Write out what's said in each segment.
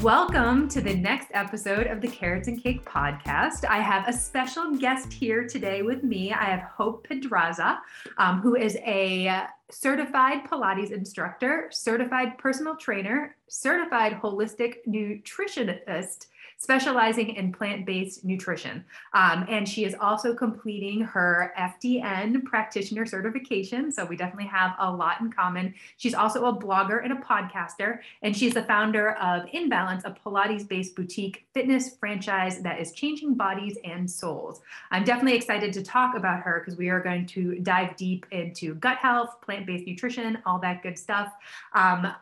Welcome to the next episode of the Carrots and Cake podcast. I have a special guest here today with me. I have Hope Pedraza, um, who is a certified Pilates instructor, certified personal trainer, certified holistic nutritionist, specializing in plant based nutrition. Um, and she is also completing her FDN practitioner certification. So we definitely have a lot in common. She's also a blogger and a podcaster, and she's the founder of Inbalance, a Pilates based boutique fitness franchise that is changing bodies and souls. I'm definitely excited to talk about her because we are going to dive deep into gut health, plant based nutrition, all that good stuff. Um,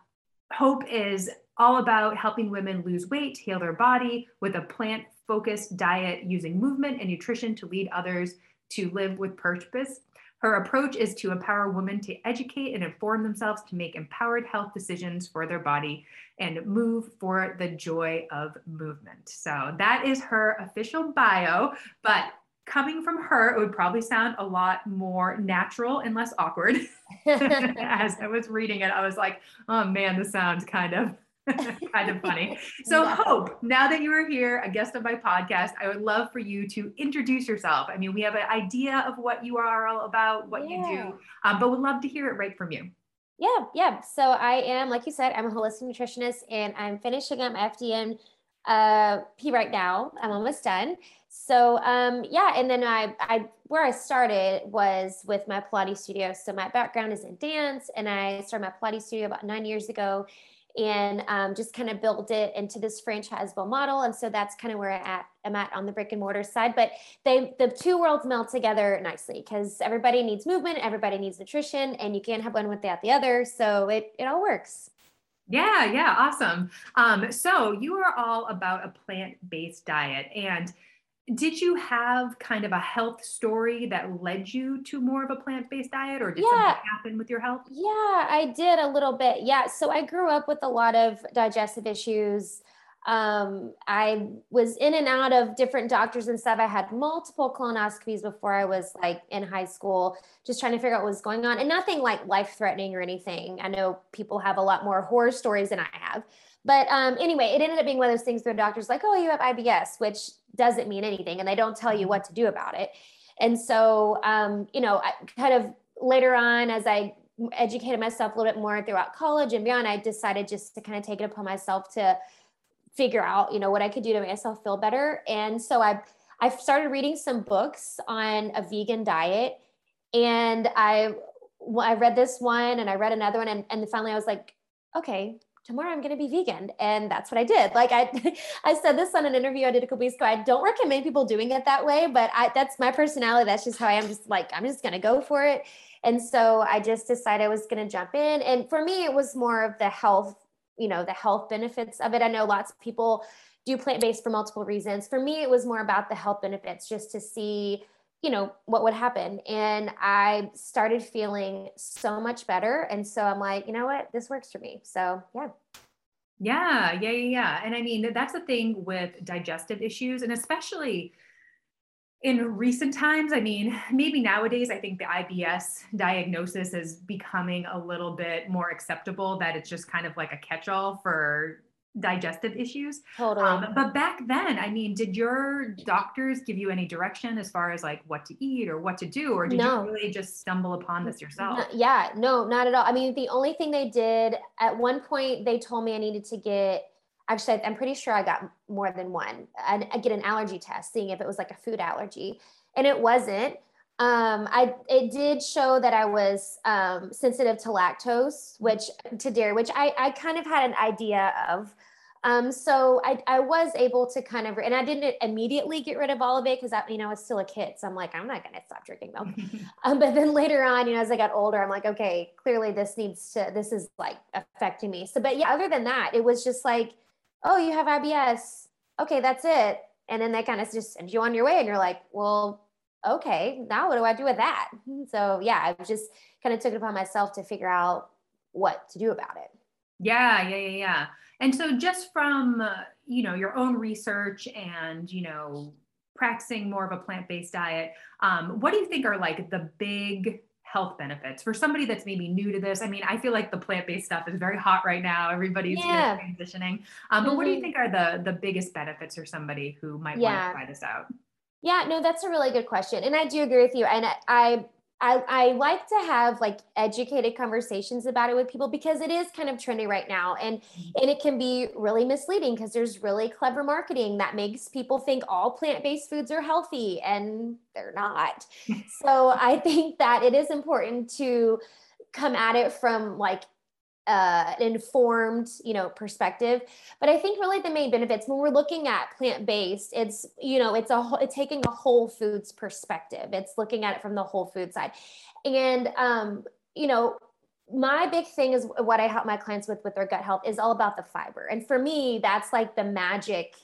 Hope is all about helping women lose weight, heal their body with a plant focused diet using movement and nutrition to lead others to live with purpose. Her approach is to empower women to educate and inform themselves to make empowered health decisions for their body and move for the joy of movement. So that is her official bio, but coming from her, it would probably sound a lot more natural and less awkward. As I was reading it, I was like, oh man, this sounds kind of kind of funny. So, yeah. Hope, now that you are here, a guest of my podcast, I would love for you to introduce yourself. I mean, we have an idea of what you are all about, what yeah. you do, um, but would love to hear it right from you. Yeah, yeah. So, I am, like you said, I'm a holistic nutritionist and I'm finishing up FDN uh, P right now. I'm almost done. So um, yeah, and then I, I where I started was with my Pilates studio. So my background is in dance, and I started my Pilates studio about nine years ago and um, just kind of build it into this franchisable model. And so that's kind of where I at, I'm at on the brick and mortar side. But they the two worlds meld together nicely because everybody needs movement, everybody needs nutrition, and you can't have one without the other. So it it all works. Yeah, yeah, awesome. Um, so you are all about a plant-based diet and did you have kind of a health story that led you to more of a plant-based diet or did yeah. something happen with your health? Yeah i did a little bit yeah. So i grew up with a lot of digestive issues. Um, i was in and out of different doctors and stuff. I had multiple colonoscopies before i was like in high school just trying to figure out what was going on and nothing like life threatening or anything. I know people have a lot more horror stories than i have but um, anyway, it ended up being one of those things where doctors like, oh, you have IBS, which doesn't mean anything, and they don't tell you what to do about it. And so, um, you know, I kind of later on, as I educated myself a little bit more throughout college and beyond, I decided just to kind of take it upon myself to figure out, you know, what I could do to make myself feel better. And so I, I started reading some books on a vegan diet, and I, I read this one and I read another one, and, and finally I was like, okay, tomorrow I'm going to be vegan. And that's what I did. Like I, I said this on an interview I did a couple weeks ago. I don't recommend people doing it that way, but I, that's my personality. That's just how I am. Just like, I'm just going to go for it. And so I just decided I was going to jump in. And for me, it was more of the health, you know, the health benefits of it. I know lots of people do plant-based for multiple reasons. For me, it was more about the health benefits, just to see you know what would happen. And i started feeling so much better. And so i'm like you know what? This works for me. So yeah. Yeah. Yeah yeah yeah. And i mean that's the thing with digestive issues and especially in recent times i mean maybe nowadays i think the ibs diagnosis is becoming a little bit more acceptable that it's just kind of like a catch-all for digestive issues. Totally. Um, but back then, I mean, did your doctors give you any direction as far as like what to eat or what to do, or did no. you really just stumble upon this yourself? No, yeah, no, not at all. I mean, the only thing they did at one point, they told me I needed to get. Actually, I'm pretty sure I got more than one. I, I get an allergy test, seeing if it was like a food allergy, and it wasn't. Um, I it did show that I was um, sensitive to lactose, which to dairy, which I I kind of had an idea of. Um, so I, I was able to kind of, and I didn't immediately get rid of all of it because I, you know, I was still a kid. So I'm like, I'm not going to stop drinking milk. um, but then later on, you know, as I got older, I'm like, okay, clearly this needs to, this is like affecting me. So, but yeah, other than that, it was just like, oh, you have IBS. Okay, that's it. And then they kind of just send you on your way and you're like, well, okay, now what do I do with that? So yeah, I just kind of took it upon myself to figure out what to do about it. Yeah, yeah, yeah, yeah. And so just from, uh, you know, your own research and, you know, practicing more of a plant-based diet, um, what do you think are like the big health benefits for somebody that's maybe new to this? I mean, I feel like the plant-based stuff is very hot right now. Everybody's yeah. transitioning. Um, but mm-hmm. what do you mm-hmm. think are the the biggest benefits for somebody who might yeah. want to try this out? Yeah, no, that's a really good question. And I do agree with you. And I, I I, I like to have like educated conversations about it with people because it is kind of trendy right now and mm-hmm. and it can be really misleading because there's really clever marketing that makes people think all plant-based foods are healthy and they're not. so I think that it is important to come at it from like uh, informed, you know, perspective. But I think really the main benefits when we're looking at plant based, it's you know, it's a it's taking a whole foods perspective. It's looking at it from the whole food side, and um, you know, my big thing is what I help my clients with with their gut health is all about the fiber. And for me, that's like the magic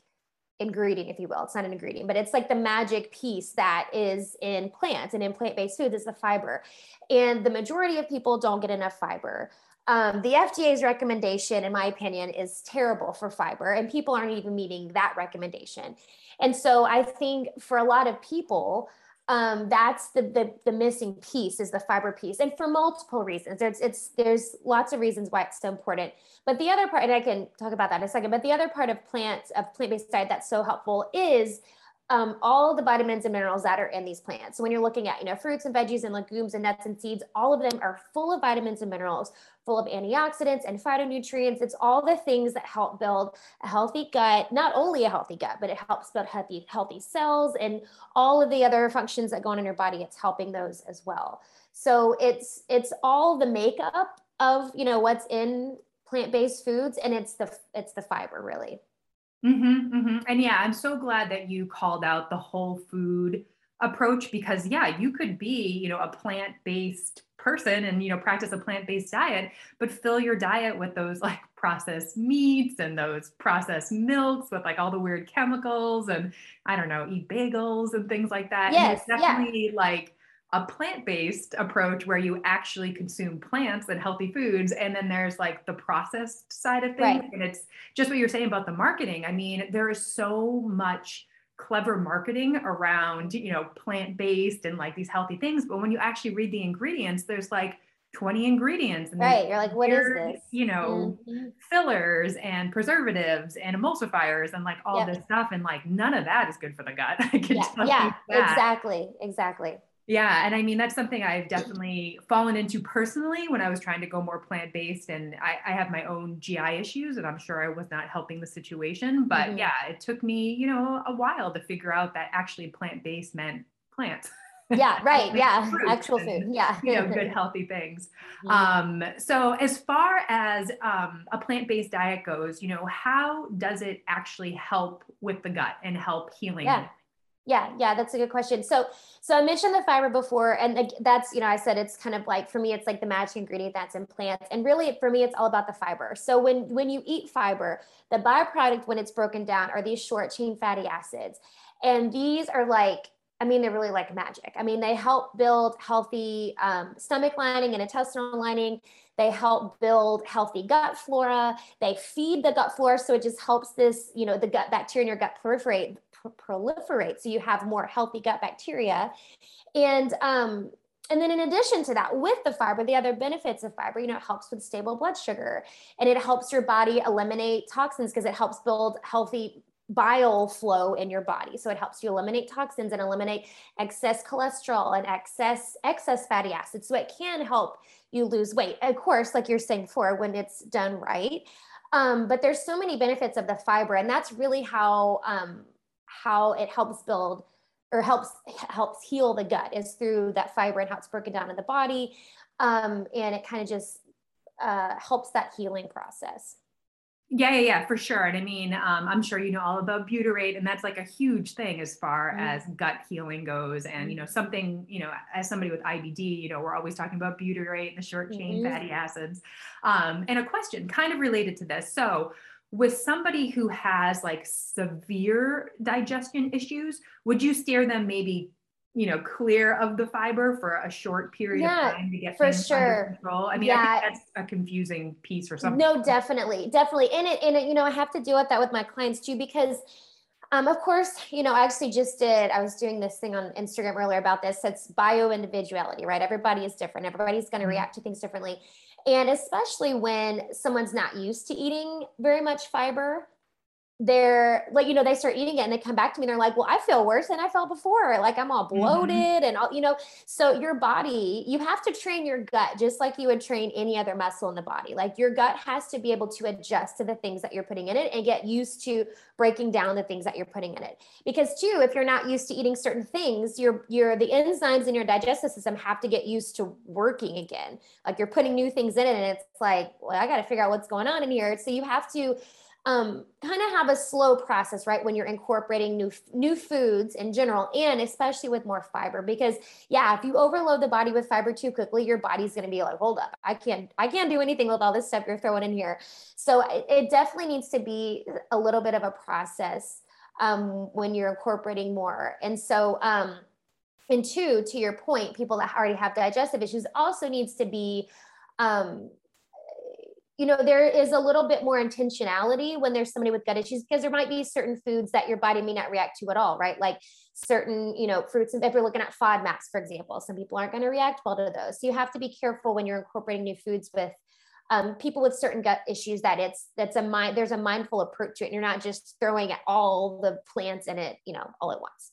ingredient, if you will. It's not an ingredient, but it's like the magic piece that is in plants and in plant based foods is the fiber. And the majority of people don't get enough fiber. Um, the FDA's recommendation, in my opinion, is terrible for fiber, and people aren't even meeting that recommendation. And so I think for a lot of people, um, that's the, the, the missing piece is the fiber piece, and for multiple reasons. There's it's there's lots of reasons why it's so important. But the other part, and I can talk about that in a second. But the other part of plants of plant based diet that's so helpful is um, all the vitamins and minerals that are in these plants. So when you're looking at, you know, fruits and veggies and legumes and nuts and seeds, all of them are full of vitamins and minerals, full of antioxidants and phytonutrients. It's all the things that help build a healthy gut, not only a healthy gut, but it helps build healthy, healthy cells and all of the other functions that go on in your body. It's helping those as well. So it's it's all the makeup of, you know, what's in plant-based foods and it's the it's the fiber really. Mm-hmm, mm-hmm. And yeah, I'm so glad that you called out the whole food approach because yeah, you could be, you know, a plant-based person and you know practice a plant-based diet, but fill your diet with those like processed meats and those processed milks with like all the weird chemicals and I don't know, eat bagels and things like that. Yes, definitely yeah. like a plant-based approach where you actually consume plants and healthy foods and then there's like the processed side of things. Right. and it's just what you're saying about the marketing. I mean there is so much clever marketing around you know plant-based and like these healthy things but when you actually read the ingredients there's like 20 ingredients and right. You're like what weird, is this? you know mm-hmm. fillers and preservatives and emulsifiers and like all yep. this stuff and like none of that is good for the gut. Yeah, yeah. exactly. Exactly yeah. And I mean, that's something I've definitely fallen into personally when I was trying to go more plant based. And I, I, have my own GI issues, and I'm sure I was not helping the situation. But mm-hmm. yeah, it took me, you know, a while to figure out that actually plant based meant plants. Yeah, right. yeah. Actual food. Yeah. you know, good, healthy things. Mm-hmm. Um, so, as far as um, a plant based diet goes, you know, how does it actually help with the gut and help healing? Yeah. Yeah, yeah, that's a good question. So, so I mentioned the fiber before, and that's you know I said it's kind of like for me it's like the magic ingredient that's in plants, and really for me it's all about the fiber. So when when you eat fiber, the byproduct when it's broken down are these short chain fatty acids, and these are like I mean, they're really like magic. I mean, they help build healthy um, stomach lining and intestinal lining. They help build healthy gut flora. They feed the gut flora. So it just helps this, you know, the gut bacteria in your gut proliferate proliferate. So you have more healthy gut bacteria. And um, and then in addition to that, with the fiber, the other benefits of fiber, you know, it helps with stable blood sugar and it helps your body eliminate toxins because it helps build healthy bile flow in your body. So it helps you eliminate toxins and eliminate excess cholesterol and excess excess fatty acids. So it can help you lose weight. Of course, like you're saying before, when it's done right. Um, but there's so many benefits of the fiber, and that's really how um, how it helps build or helps helps heal the gut is through that fiber and how it's broken down in the body um, and it kind of just uh, helps that healing process yeah, yeah, yeah, for sure. And I mean, um, I'm sure you know all about butyrate, and that's like a huge thing as far mm-hmm. as gut healing goes. And you know, something you know, as somebody with IBD, you know, we're always talking about butyrate and the short chain mm-hmm. fatty acids. Um, and a question kind of related to this. So, with somebody who has like severe digestion issues, would you steer them maybe you know, clear of the fiber for a short period Yeah, of time to get for sure. control. I mean, I Yeah. think that's a confusing piece or something. No, definitely, definitely. And it, and it, you know, I have to deal with that with my clients too, because um, of course, you know, I actually just did, I was doing this thing on Instagram earlier about this. It's bio individuality, right? Everybody is different. Everybody's going to Mhm. react to things differently. And especially when someone's not used to eating very much fiber, they're like, you know, they start eating it and they come back to me and they're like, well, I feel worse than I felt before. Like I'm all Mhm. bloated and all, you know, so your body, you have to train your gut just like you would train any other muscle in the body. Like your gut has to be able to adjust to the things that you're putting in it and get used to breaking down the things that you're putting in it. Because too, if you're not used to eating certain things, your your the enzymes in your digestive system have to get used to working again. Like you're putting new things in it and it's like, well, I got to figure out what's going on in here. So you have to um, kind of have a slow process, right? When you're incorporating new new foods in general, and especially with more fiber, because yeah, if you overload the body with fiber too quickly, your body's going to be like, hold up, I can't, I can't do anything with all this stuff you're throwing in here. So it, it definitely needs to be a little bit of a process um, when you're incorporating more. And so, um, and two, to your point, people that already have digestive issues also needs to be um, you know there is a little bit more intentionality when there's somebody with gut issues because there might be certain foods that your body may not react to at all right? Like certain you know fruits and if you're looking at fodmaps for example some people aren't going to react well to those. So you have to be careful when you're incorporating new foods with um, people with certain gut issues that it's that's a mind there's a mindful approach to it and you're not just throwing all the plants in it you know all at once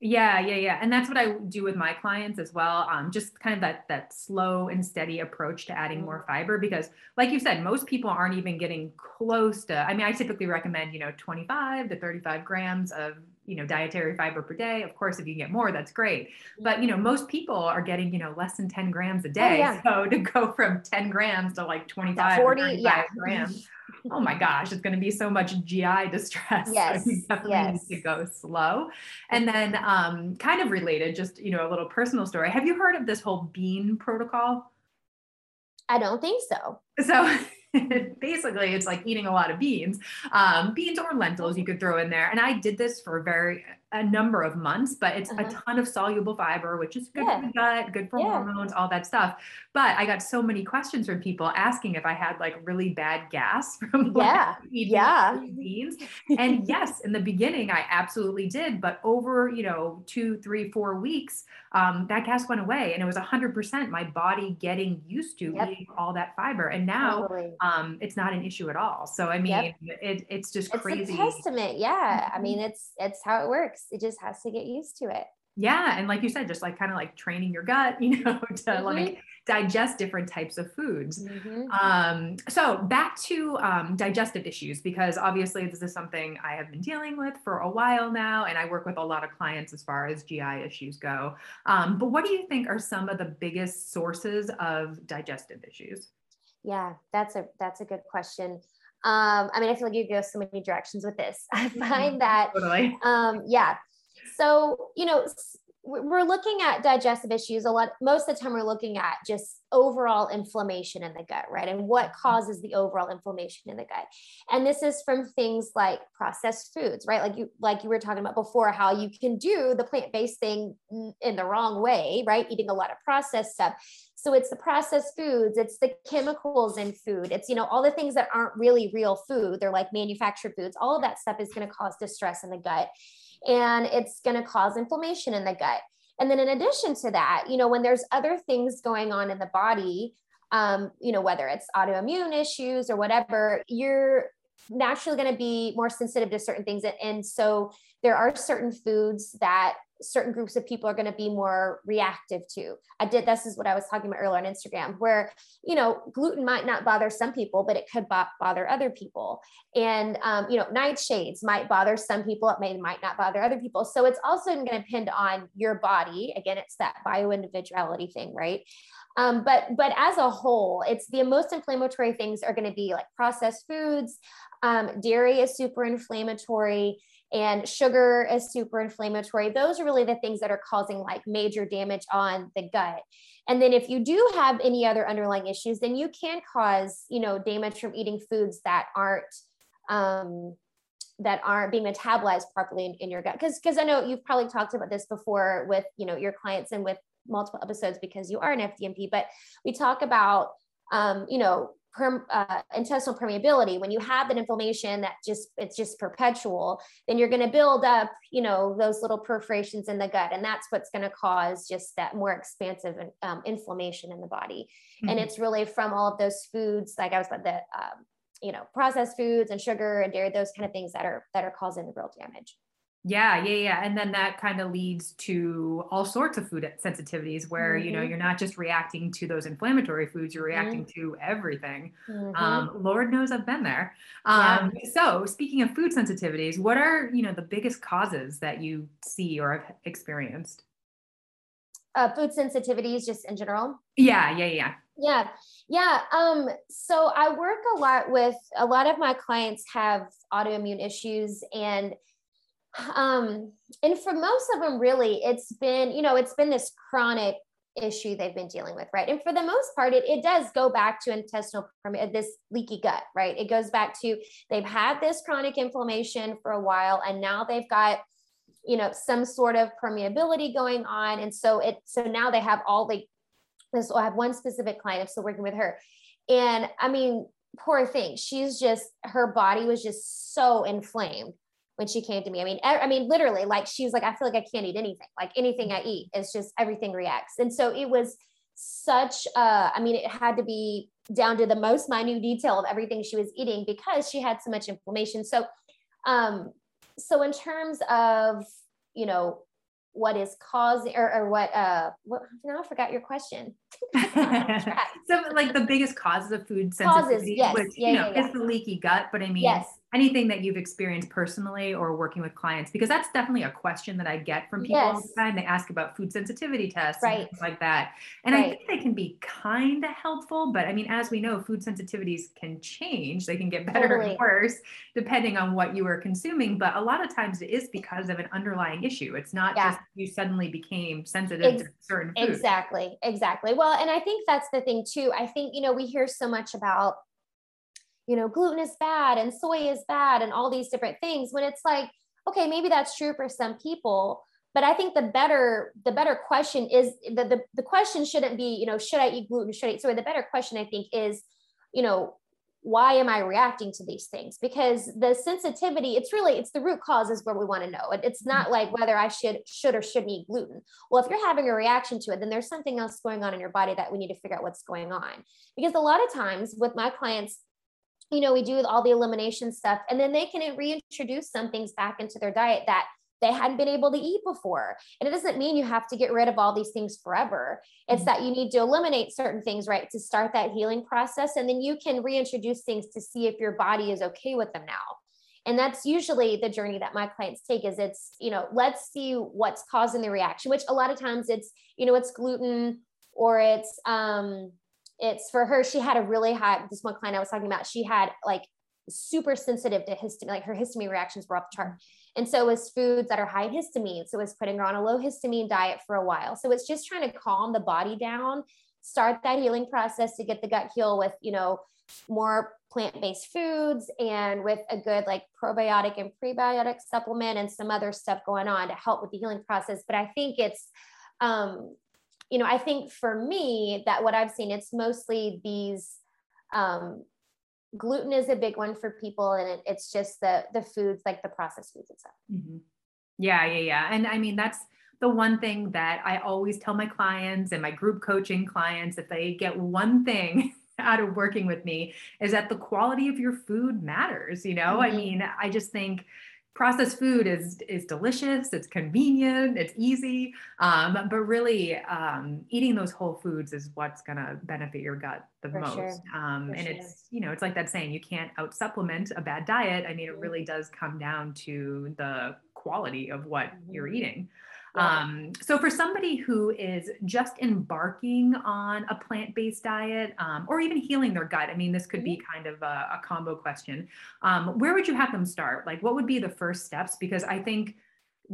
Yeah, yeah, yeah. And that's what I do with my clients as well. Um, just kind of that that slow and steady approach to adding more fiber because like you said, most people aren't even getting close to I mean, I typically recommend, you know, 25 to 35 grams of, you know, dietary fiber per day. Of course, if you get more, that's great. But you know, most people are getting, you know, less than 10 grams a day. oh, yeah. So to go from 10 grams to like 25 40, yeah. grams, oh my gosh, it's going to be so much GI distress. Yes, So you definitely yes. need to go slow. And then, um, kind of related, just you know, a little personal story. Have you heard of this whole bean protocol? i don't think so So basically, it's like eating a lot of beans, um, beans or lentils you could throw in there. And I did this for a very a number of months, but it's Uh-huh. a ton of soluble fiber, which is good Yeah. for the gut, good for Yeah. hormones, all that stuff. But I got so many questions from people asking if I had like really bad gas from like, Yeah. eating Yeah. beans. And yes, in the beginning, I absolutely did. But over, you know, two, three, four weeks, um, that gas went away. And it was 100% my body getting used to Yep. eating all that fiber. And now totally um, it's not an issue at all. So, I mean, Yep. it, it's just it's crazy. a testament yeah i Mhm. mean it's it's how it works it just has to get used to it Yeah. And like you said, just like kind of like training your gut, you know, to Mhm. like digest different types of foods. Mhm. Um, so back to um, digestive issues, because obviously this is something I have been dealing with for a while now, and I work with a lot of clients as far as GI issues go. Um, but what do you think are some of the biggest sources of digestive issues? yeah that's a that's a good question um i mean i feel like you go so many directions with this i find that Totally. um yeah so you know we're looking at digestive issues a lot most of the time we're looking at just overall inflammation in the gut right? And what mm-hmm. causes the overall inflammation in the gut. And this is from things like processed foods right? Like you like you were talking about before how you can do the plant-based thing in the wrong way right? Eating a lot of processed stuff. So it's the processed foods it's the chemicals in food it's you know all the things that aren't really real food they're like manufactured foods all of that stuff is going to cause distress in the gut and it's going to cause inflammation in the gut. And then in addition to that, you know, when there's other things going on in the body, um, you know, whether it's autoimmune issues or whatever, you're naturally going to be more sensitive to certain things. And, and so there are certain foods that certain groups of people are going to be more reactive to. I did this is what I was talking about earlier on Instagram, where you know gluten might not bother some people, but it could bo- bother other people. And um, you know nightshades might bother some people, it may might not bother other people. So it's also going to depend on your body. Again, it's that bio individuality thing, right? Um, but but as a whole, it's the most inflammatory things are going to be like processed foods. Um, dairy is super inflammatory and sugar is super inflammatory. Those are really the things that are causing like major damage on the gut. And then if you do have any other underlying issues, then you can cause, you know, damage from eating foods that aren't um that aren't being metabolized properly in, in your gut because because i know you've probably talked about this before with you know your clients and with multiple episodes because you are an fdnp but we talk about um, you know per, uh, intestinal permeability when you have that inflammation that just it's just perpetual then you're going to build up you know those little perforations in the gut and that's what's going to cause just that more expansive um, inflammation in the body mm-hmm. and it's really from all of those foods like i was about the um, you know processed foods and sugar and dairy those kind of things that are that are causing the real damage yeah, yeah, yeah. And then that kind of leads to all sorts of food sensitivities where, mm-hmm. you know, mm-hmm. you're not just reacting to those inflammatory foods, you're reacting mm-hmm. to everything. Mm-hmm. Um, Lord knows I've been there. Um, yeah. So, speaking of food sensitivities, what are, you know, the biggest causes that you see or have experienced? Uh, food sensitivities, just in general? Yeah, yeah, yeah. Yeah. Yeah. Um, so I work a lot with a lot of my clients have autoimmune issues and um, and for most of them, really, it's been, you know, it's been this chronic issue they've been dealing with, right? And for the most part, it, it does go back to intestinal, permeability, this leaky gut, right? It goes back to they've had this chronic inflammation for a while, and now they've got, you know, some sort of permeability going on. And so it, so now they have all the, so I have one specific client, I'm still working with her. And I mean, poor thing, she's just, her body was just so inflamed when she came to me. I mean, I mean, literally, like she was like, I feel like I can't eat anything. Like anything I eat, it's just everything reacts. And so it was such. Uh, I mean, it had to be down to the most minute detail of everything she was eating because she had so much inflammation. So, um, so in terms of you know what is causing or, or what uh what now I forgot your question. so like the biggest causes of food sensitivity, yes. which yeah, you know yeah, yeah. is the leaky gut, but I mean yes anything that you've experienced personally or working with clients because that's definitely a question that i get from people yes. all the time they ask about food sensitivity tests right. and things like that and right. i think they can be kind of helpful but i mean as we know food sensitivities can change they can get better totally. and worse depending on what you are consuming but a lot of times it is because of an underlying issue it's not yeah. just you suddenly became sensitive Ex- to certain foods exactly exactly well and i think that's the thing too i think you know we hear so much about you know, gluten is bad and soy is bad and all these different things when it's like, okay, maybe that's true for some people. But I think the better the better question is the, the, the question shouldn't be, you know, should I eat gluten? Should I eat soy? The better question I think is, you know, why am I reacting to these things? Because the sensitivity, it's really, it's the root cause is where we want to know. It's not mm-hmm. like whether I should, should or shouldn't eat gluten. Well, if you're having a reaction to it, then there's something else going on in your body that we need to figure out what's going on. Because a lot of times with my clients, you know, we do all the elimination stuff, and then they can reintroduce some things back into their diet that they hadn't been able to eat before. And it doesn't mean you have to get rid of all these things forever. It's mm-hmm. that you need to eliminate certain things, right, to start that healing process. And then you can reintroduce things to see if your body is okay with them now. And that's usually the journey that my clients take is it's, you know, let's see what's causing the reaction, which a lot of times it's, you know, it's gluten or it's um it's for her she had a really high this one client i was talking about she had like super sensitive to histamine like her histamine reactions were off the chart. And so was foods that are high in histamine so was putting her on a low histamine diet for a while. So it's just trying to calm the body down start that healing process to get the gut heal with you know more plant-based foods and with a good like probiotic and prebiotic supplement and some other stuff going on to help with the healing process. But i think it's um, you know, I think for me that what I've seen, it's mostly these um, gluten is a big one for people, and it, it's just the the foods like the processed foods and stuff. Mm-hmm. Yeah, yeah, yeah. And I mean, that's the one thing that I always tell my clients and my group coaching clients if they get one thing out of working with me is that the quality of your food matters. You know, mm-hmm. I mean, I just think processed food is is delicious it's convenient it's easy um, but really um, eating those whole foods is what's going to benefit your gut the For most sure. um, and sure. it's you know it's like that saying you can't out supplement a bad diet i mean it mm-hmm. really does come down to the quality of what mm-hmm. you're eating um, so for somebody who is just embarking on a plant-based diet um, or even healing their gut, I mean, this could be mm-hmm. kind of a, a combo question. Um, where would you have them start? Like, what would be the first steps? Because I think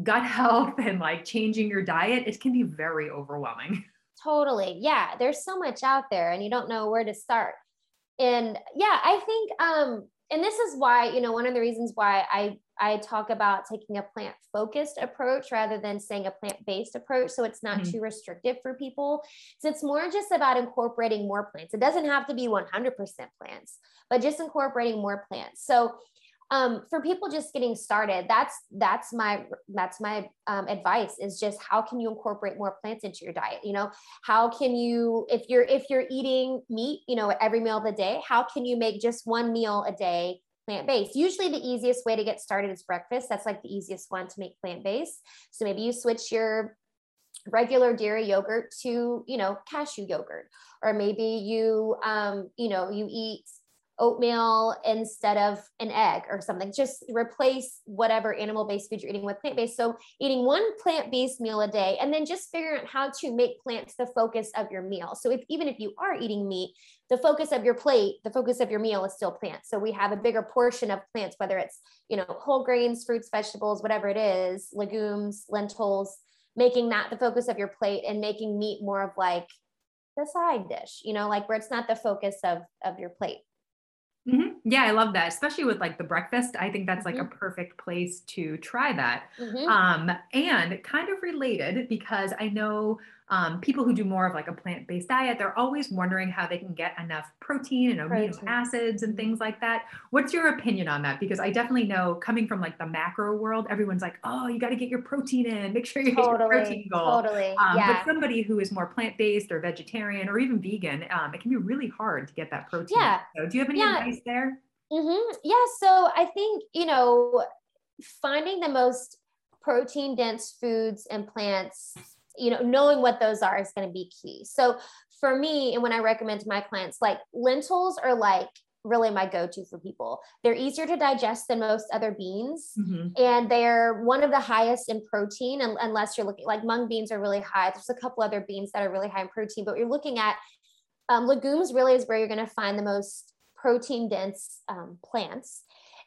gut health and like changing your diet, it can be very overwhelming. Totally. Yeah. There's so much out there and you don't know where to start. And yeah, I think, um, and this is why you know one of the reasons why i i talk about taking a plant focused approach rather than saying a plant based approach so it's not mm-hmm. too restrictive for people so it's more just about incorporating more plants it doesn't have to be 100% plants but just incorporating more plants so um, for people just getting started that's that's my that's my um, advice is just how can you incorporate more plants into your diet? You know how can you if you're if you're eating meat you know every meal of the day how can you make just one meal a day plant-based? Usually the easiest way to get started is breakfast. That's like the easiest one to make plant-based. So maybe you switch your regular dairy yogurt to you know cashew yogurt or maybe you um you know you eat oatmeal instead of an egg or something. Just replace whatever animal based food you're eating with plant based. So, eating one plant based meal a day, and then just figuring out how to make plants the focus of your meal. So, if even if you are eating meat, the focus of your plate, the focus of your meal is still plants. So, we have a bigger portion of plants, whether it's you know whole grains, fruits, vegetables, whatever it is, legumes, lentils. Making that the focus of your plate and making meat more of like the side dish, you know, like where it's not the focus of of your plate. Yeah, I love that, especially with like the breakfast. I think that's like mm-hmm. a perfect place to try that. Mm-hmm. Um, and kind of related because I know um, people who do more of like a plant-based diet, they're always wondering how they can get enough protein and amino protein. acids and things like that. What's your opinion on that? Because I definitely know coming from like the macro world, everyone's like, oh, you got to get your protein in, make sure you totally, hit your protein goal. Totally. Um, yeah. But somebody who is more plant-based or vegetarian or even vegan, um, it can be really hard to get that protein. Yeah. So do you have any yeah. advice there? Mm-hmm. Yeah. So I think, you know, finding the most protein dense foods and plants you know knowing what those are is going to be key. So for me and when i recommend to my clients like lentils are like really my go-to for people. They're easier to digest than most other beans mm-hmm. and they're one of the highest in protein unless you're looking like mung beans are really high. There's a couple other beans that are really high in protein but you're looking at um, legumes really is where you're going to find the most protein dense um, plants.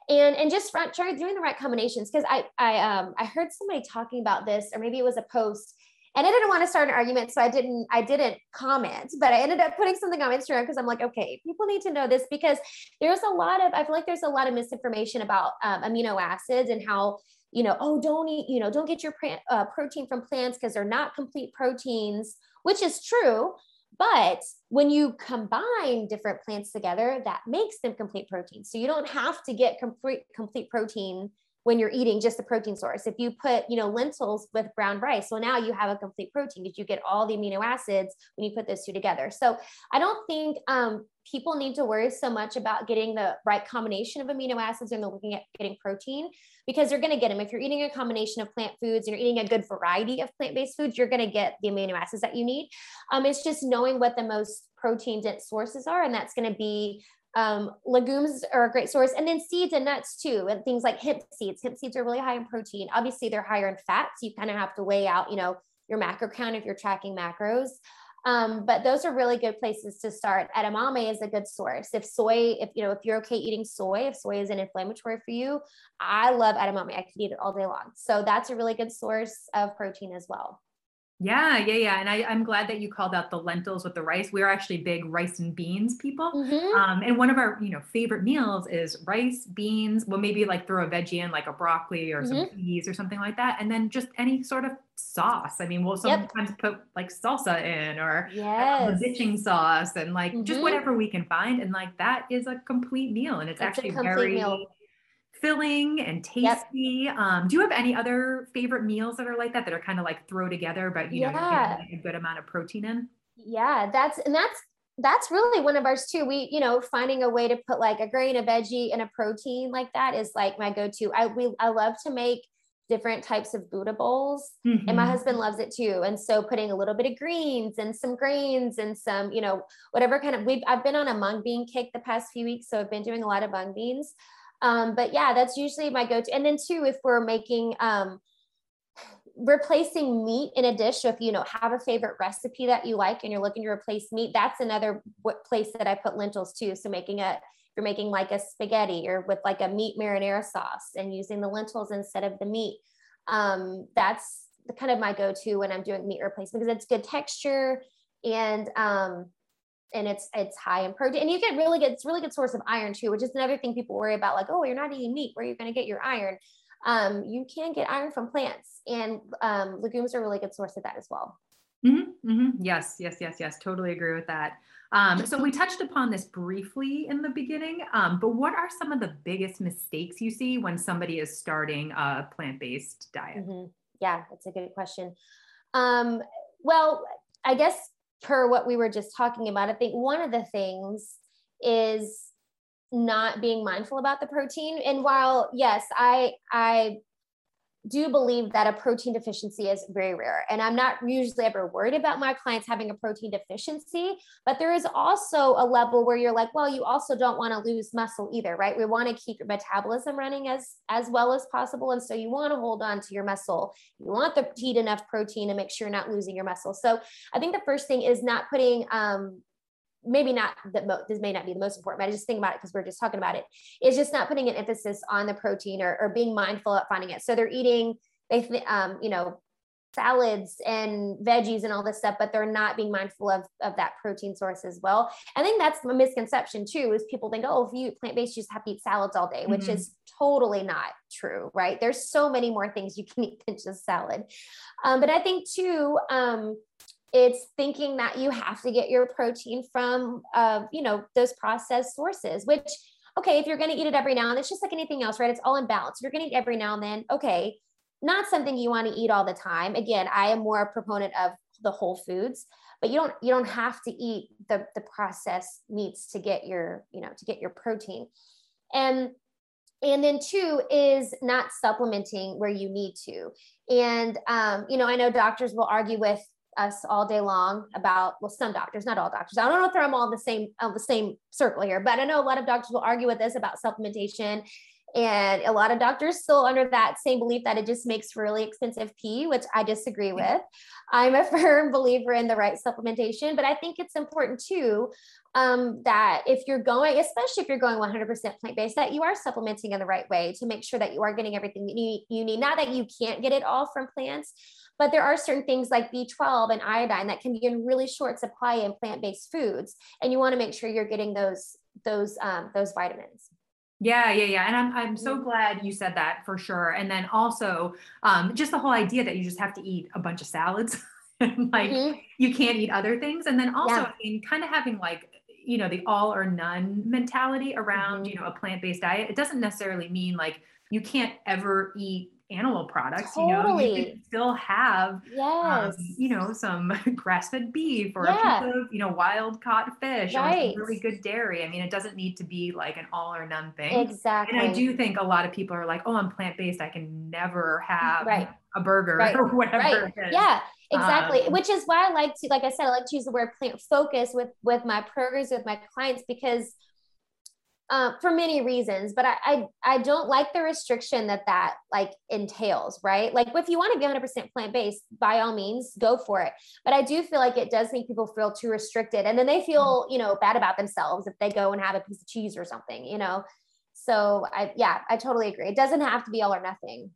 And and just front try doing the right combinations because I I um I heard somebody talking about this or maybe it was a post and I didn't want to start an argument, so I didn't I didn't comment, but I ended up putting something on Instagram because I'm like, okay, people need to know this because there's a lot of I feel like there's a lot of misinformation about um, amino acids and how you know oh don't eat you know don't get your uh, protein from plants because they're not complete proteins, which is true. But when you combine different plants together, that makes them complete protein. So you don't have to get complete complete protein when you're eating just the protein source. If you put, you know, lentils with brown rice, well, now you have a complete protein because you get all the amino acids when you put those two together. So I don't think um, people need to worry so much about getting the right combination of amino acids and they're looking at getting protein because you're going to get them. If you're eating a combination of plant foods and you're eating a good variety of plant based foods, you're going to get the amino acids that you need. Um, it's just knowing what the most protein dense sources are, and that's going to be um, legumes are a great source, and then seeds and nuts too, and things like hemp seeds. Hemp seeds are really high in protein. Obviously, they're higher in fat, so you kind of have to weigh out, you know, your macro count if you're tracking macros. Um, but those are really good places to start. Edamame is a good source. If soy, if you know, if you're okay eating soy, if soy is an inflammatory for you, I love edamame. I could eat it all day long. So that's a really good source of protein as well. Yeah, yeah, yeah. And I, I'm glad that you called out the lentils with the rice. We're actually big rice and beans people. Mm-hmm. Um, and one of our, you know, favorite meals is rice, beans. Well, maybe like throw a veggie in, like a broccoli or mm-hmm. some peas or something like that. And then just any sort of sauce. I mean, we'll sometimes yep. put like salsa in or yes. ditching sauce and like mm-hmm. just whatever we can find. And like that is a complete meal. And it's, it's actually very meal filling and tasty. Yep. Um, do you have any other favorite meals that are like that that are kind of like throw together, but you know, yeah. a good amount of protein in? Yeah, that's and that's that's really one of ours too. We, you know, finding a way to put like a grain, a veggie, and a protein like that is like my go-to. I we I love to make different types of Buddha bowls. Mm-hmm. And my mm-hmm. husband loves it too. And so putting a little bit of greens and some grains and some, you know, whatever kind of we've I've been on a mung bean kick the past few weeks. So I've been doing a lot of mung beans. Um, but yeah, that's usually my go-to. And then too, if we're making um, replacing meat in a dish, so if you know have a favorite recipe that you like and you're looking to replace meat, that's another place that I put lentils too. So making a you're making like a spaghetti or with like a meat marinara sauce and using the lentils instead of the meat. Um, that's kind of my go-to when I'm doing meat replacement because it's good texture and um, and it's it's high in protein and you get really good it's really good source of iron too which is another thing people worry about like oh you're not eating meat where are you going to get your iron? Um, you can get iron from plants and um, legumes are a really good source of that as well. Mm-hmm, mm-hmm. yes yes yes yes. Totally agree with that. Um, so we touched upon this briefly in the beginning um, but what are some of the biggest mistakes you see when somebody is starting a plant-based diet? Mm-hmm. yeah that's a good question. Um, well i guess per what we were just talking about, I think one of the things is not being mindful about the protein. And while yes, I I do believe that a protein deficiency is very rare. And I'm not usually ever worried about my clients having a protein deficiency, but there is also a level where you're like, well, you also don't want to lose muscle either, right? We want to keep your metabolism running as as well as possible. And so you want to hold on to your muscle. You want to eat enough protein to make sure you're not losing your muscle. So I think the first thing is not putting um, maybe not that mo- this may not be the most important, but I just think about it because we're just talking about it. Is just not putting an emphasis on the protein or, or being mindful of finding it. So they're eating, they, th- um, you know, salads and veggies and all this stuff, but they're not being mindful of, of that protein source as well. I think that's a misconception too, is people think, oh, if you eat plant-based, you just have to eat salads all day, which mm-hmm. is totally not true, right? There's so many more things you can eat than just salad. Um, but I think too, um, it's thinking that you have to get your protein from uh, you know those processed sources which okay if you're going to eat it every now and then it's just like anything else right? It's all in balance. If you're going to eat every now and then okay not something you want to eat all the time. Again i am more a proponent of the whole foods but you don't you don't have to eat the the processed meats to get your you know to get your protein. And and then two is not supplementing where you need to. And um, you know i know doctors will argue with us all day long about well some doctors not all doctors. I don't know if they're all in the same on the same circle here but i know a lot of doctors will argue with us about supplementation and a lot of doctors still under that same belief that it just makes really expensive pee which i disagree with. I'm a firm believer in the right supplementation but i think it's important too um, that if you're going especially if you're going 100% plant-based that you are supplementing in the right way to make sure that you are getting everything you you need. Not that you can't get it all from plants but there are certain things like B12 and iodine that can be in really short supply in plant-based foods, and you want to make sure you're getting those those um, those vitamins. Yeah, yeah, yeah. And I'm I'm so glad you said that for sure. And then also um, just the whole idea that you just have to eat a bunch of salads. like mm-hmm. you can't eat other things. And then also yeah. in kind of having like you know the all or none mentality around mm-hmm. you know a plant-based diet it doesn't necessarily mean like you can't ever eat animal products totally. you know you can still have um, yes. Um, you know some grass-fed beef or yeah. a piece of you know wild caught fish right. or really good dairy i mean it doesn't need to be like an all or none thing exactly and i do think a lot of people are like oh i'm plant-based i can never have right. a burger right. or whatever right. yeah exactly um, which is why i like to like i said i like to use the word plant focus with with my programs with my clients because uh, for many reasons, but I, I, I don't like the restriction that that like entails, right? Like if you want to be 100% plant based, by all means, go for it. But I do feel like it does make people feel too restricted, and then they feel you know bad about themselves if they go and have a piece of cheese or something, you know. So I yeah, I totally agree. It doesn't have to be all or nothing.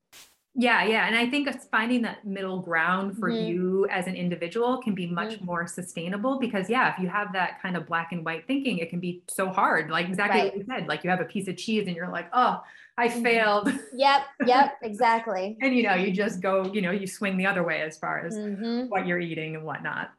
Yeah, yeah. And I think it's finding that middle ground for mm-hmm. you as an individual can be much mm-hmm. more sustainable because, yeah, if you have that kind of black and white thinking, it can be so hard. Like exactly right. what you said, like you have a piece of cheese and you're like, oh, I mm-hmm. failed. Yep, yep, exactly. and, you know, you just go, you know, you swing the other way as far as mm-hmm. what you're eating and whatnot.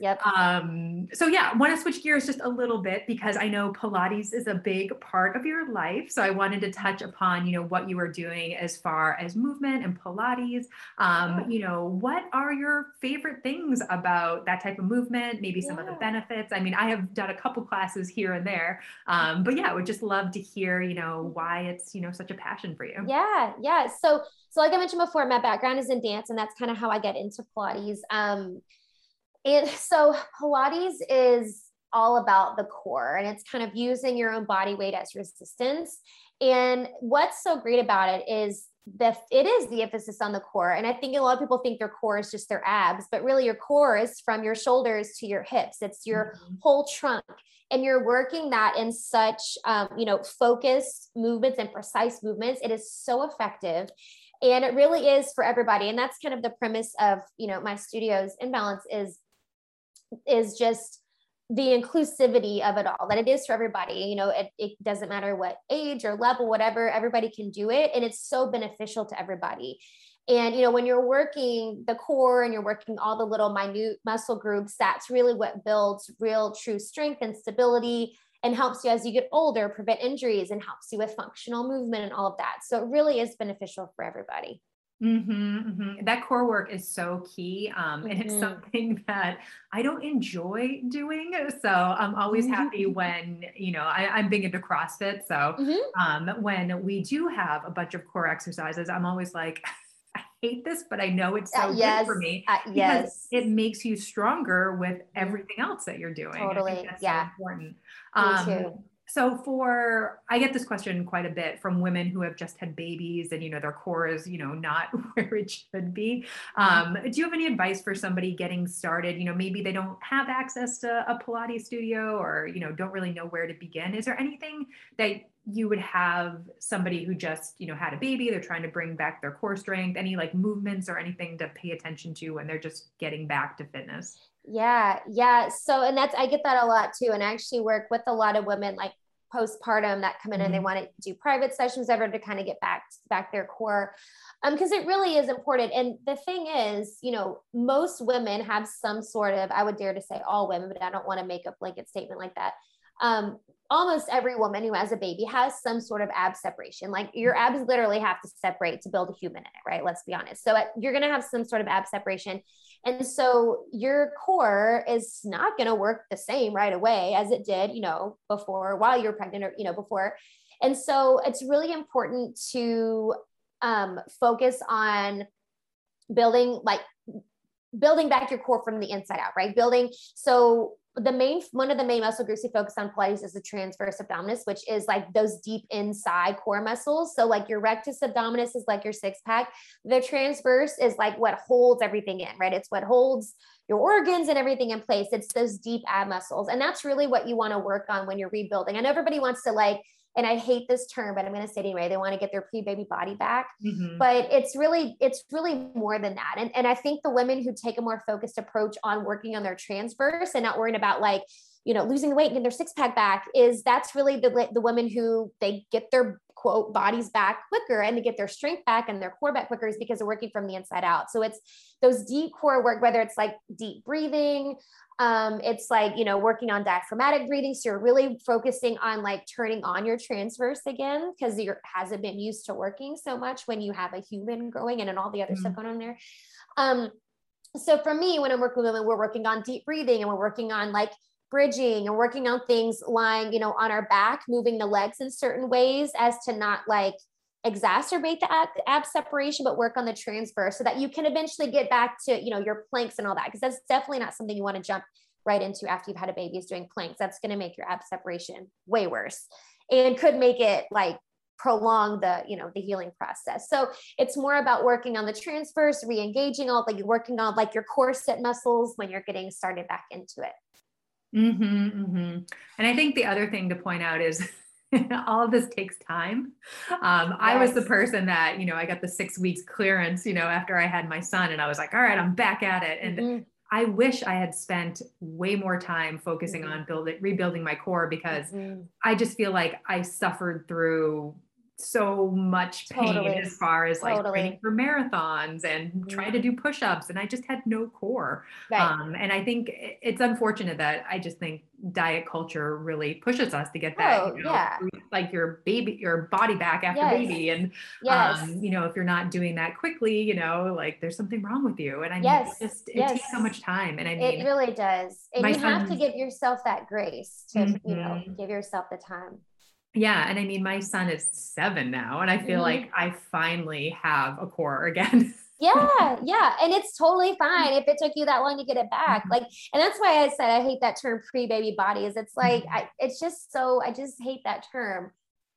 Yep. Um, so yeah, want to switch gears just a little bit because I know Pilates is a big part of your life. So I wanted to touch upon, you know, what you are doing as far as movement and Pilates. Um, you know, what are your favorite things about that type of movement? Maybe some yeah. of the benefits. I mean, I have done a couple classes here and there, um, but yeah, I would just love to hear, you know, why it's, you know, such a passion for you. Yeah, yeah. So, so like I mentioned before, my background is in dance, and that's kind of how I get into Pilates. Um, and so Pilates is all about the core and it's kind of using your own body weight as resistance. And what's so great about it is the it is the emphasis on the core. And I think a lot of people think their core is just their abs, but really your core is from your shoulders to your hips. It's your mm-hmm. whole trunk. And you're working that in such um, you know focused movements and precise movements. It is so effective and it really is for everybody and that's kind of the premise of you know my studios in balance is is just the inclusivity of it all that it is for everybody you know it, it doesn't matter what age or level whatever everybody can do it and it's so beneficial to everybody. And you know when you're working the core and you're working all the little minute muscle groups that's really what builds real true strength and stability and helps you as you get older prevent injuries and helps you with functional movement and all of that. So it really is beneficial for everybody Mm-hmm, mm-hmm. That core work is so key. Um, and mm-hmm. it's something that I don't enjoy doing. So I'm always mm-hmm. happy when, you know, I, am big into CrossFit. So mm-hmm. um, when we do have a bunch of core exercises, I'm always like, I hate this, but I know it's so uh, yes. good for me. Uh, yes. It makes you stronger with mm-hmm. everything else that you're doing. Totally. yeah. So important. Um, me too so for i get this question quite a bit from women who have just had babies and you know their core is you know not where it should be mm-hmm. um, do you have any advice for somebody getting started you know maybe they don't have access to a pilates studio or you know don't really know where to begin is there anything that you would have somebody who just you know had a baby they're trying to bring back their core strength any like movements or anything to pay attention to when they're just getting back to fitness yeah, yeah. So, and that's, I get that a lot too. And I actually work with a lot of women like postpartum that come in mm-hmm. and they mm-hmm. want to do private sessions ever to kind of get back, back their core. Um, because it really is important. And the thing is, you know, most women have some sort of, I would dare to say all women, but I don't want to make a blanket statement like that. Um, almost every woman who has a baby has some sort of ab separation. Like your abs literally have to separate to build a human in it, right? Let's be honest. So you're going to have some sort of ab separation. And so your core is not going to work the same right away as it did, you know, before while you're pregnant or, you know, before. And so it's really important to um, focus on building like building back your core from the inside out, right? Building. So the main one of the main muscle groups we focus on Pilates is the transverse abdominis, which is like those deep inside core muscles. So like your rectus abdominis is like your six pack. The transverse is like what holds everything in, right? It's what holds your organs and everything in place. It's those deep ab muscles. And that's really what you want to work on when you're rebuilding. And everybody wants to like and I hate this term, but I'm going to say it anyway. They want to get their pre-baby body back, mm-hmm. but it's really it's really more than that. And and I think the women who take a more focused approach on working on their transverse and not worrying about like you know losing the weight and getting their six pack back is that's really the the women who they get their quote bodies back quicker and to get their strength back and their core back quicker is because they're working from the inside out. So it's those deep core work, whether it's like deep breathing, um, it's like, you know, working on diaphragmatic breathing. So you're really focusing on like turning on your transverse again because you hasn't been used to working so much when you have a human growing and, and all the other mm-hmm. stuff going on there. Um, so for me, when I'm working with women, we're working on deep breathing and we're working on like bridging and working on things lying, you know, on our back, moving the legs in certain ways as to not like exacerbate the ab, ab, separation, but work on the transverse so that you can eventually get back to, you know, your planks and all that. Cause that's definitely not something you want to jump right into after you've had a baby is doing planks. That's going to make your ab separation way worse and could make it like prolong the, you know, the healing process. So it's more about working on the transverse, re-engaging all like working on like your core set muscles when you're getting started back into it. Mm-hmm, mm-hmm. And I think the other thing to point out is all of this takes time. Um, yes. I was the person that, you know, I got the six weeks clearance, you know, after I had my son, and I was like, all right, I'm back at it. And mm-hmm. I wish I had spent way more time focusing mm-hmm. on building, rebuilding my core because mm-hmm. I just feel like I suffered through so much pain totally. as far as like totally. training for marathons and mm-hmm. trying to do push-ups and i just had no core right. um, and i think it's unfortunate that i just think diet culture really pushes us to get that oh, you know, yeah. like your baby your body back after yes. baby and yes. um, you know if you're not doing that quickly you know like there's something wrong with you and i mean yes. it just it yes. takes so much time and i mean it really does and you have to give yourself that grace to mm-hmm. you know mm-hmm. give yourself the time yeah and i mean my son is seven now and i feel mm-hmm. like i finally have a core again yeah yeah and it's totally fine if it took you that long to get it back mm-hmm. like and that's why i said i hate that term pre-baby body is it's like mm-hmm. I, it's just so i just hate that term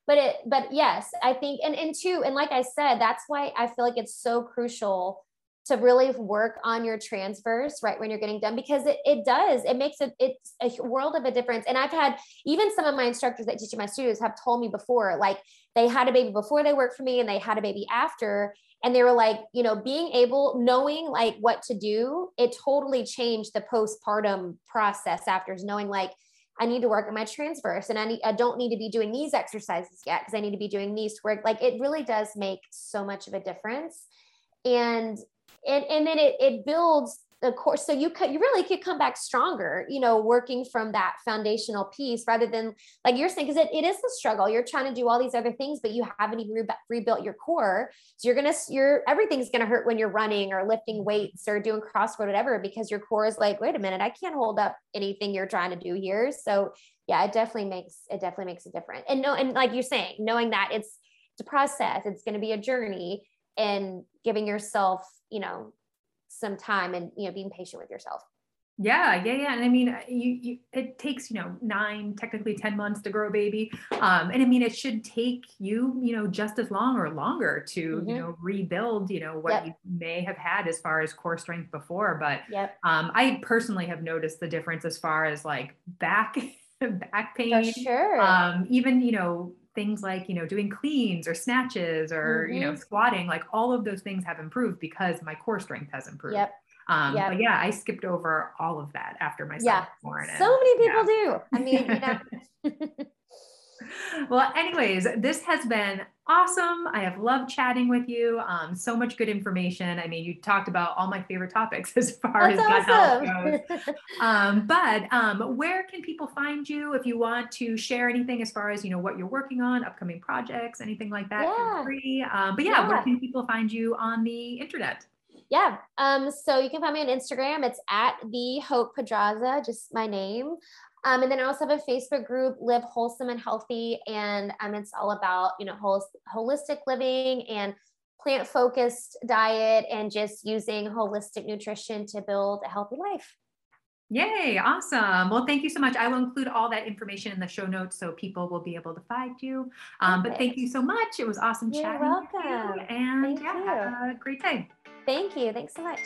but it but yes i think and and two and like i said that's why i feel like it's so crucial to really work on your transverse right when you're getting done because it, it does it makes it it's a world of a difference and i've had even some of my instructors that teach my studios have told me before like they had a baby before they worked for me and they had a baby after and they were like you know being able knowing like what to do it totally changed the postpartum process after knowing like I need to work on my transverse and I need I don't need to be doing these exercises yet because I need to be doing these work. Like it really does make so much of a difference. And and and then it it builds the course. So you could you really could come back stronger you know working from that foundational piece rather than like you're saying because it, it is a struggle. You're trying to do all these other things but you haven't even re- rebuilt your core. So you're gonna you're everything's gonna hurt when you're running or lifting mm-hmm. weights or doing crossfit whatever because your core is like wait a minute i can't hold up anything you're trying to do here. So yeah it definitely makes it definitely makes a difference. And no and like you're saying knowing that it's it's a process it's going to be a journey and giving yourself you know some time and you know being patient with yourself yeah, yeah, yeah. And I mean, you, you, it takes, you know, nine, technically 10 months to grow a baby. Um, and I mean, it should take you, you know, just as long or longer to, mm-hmm. you know, rebuild, you know, what yep. you may have had as far as core strength before. But yep. um, I personally have noticed the difference as far as like back, back pain. For sure. Um, even, you know, things like you know doing cleans or snatches or mm-hmm. you know mm-hmm. squatting like all of those things have improved because my core strength has improved yep. Um, yep. but yeah, I skipped over all of that after my yeah. And, so many people yeah. do. I mean, you know. well, anyways, this has been awesome. I have loved chatting with you. Um, so much good information. I mean, you talked about all my favorite topics as far That's as awesome. gut health goes. um, but um, where can people find you if you want to share anything as far as you know what you're working on, upcoming projects, anything like that? Yeah. Free. Um, but yeah, yeah, where can people find you on the internet? Yeah. Um, so you can find me on Instagram. It's at the Hope Pedraza, just my name. Um, and then I also have a Facebook group, Live Wholesome and Healthy. And um, it's all about, you know, hol- holistic living and plant focused diet and just using holistic nutrition to build a healthy life. Yay, awesome. Well, thank you so much. I will include all that information in the show notes so people will be able to find you. Um, but thank you so much. It was awesome You're chatting welcome. with you. And thank yeah, you. have a great day. Thank you. Thanks so much.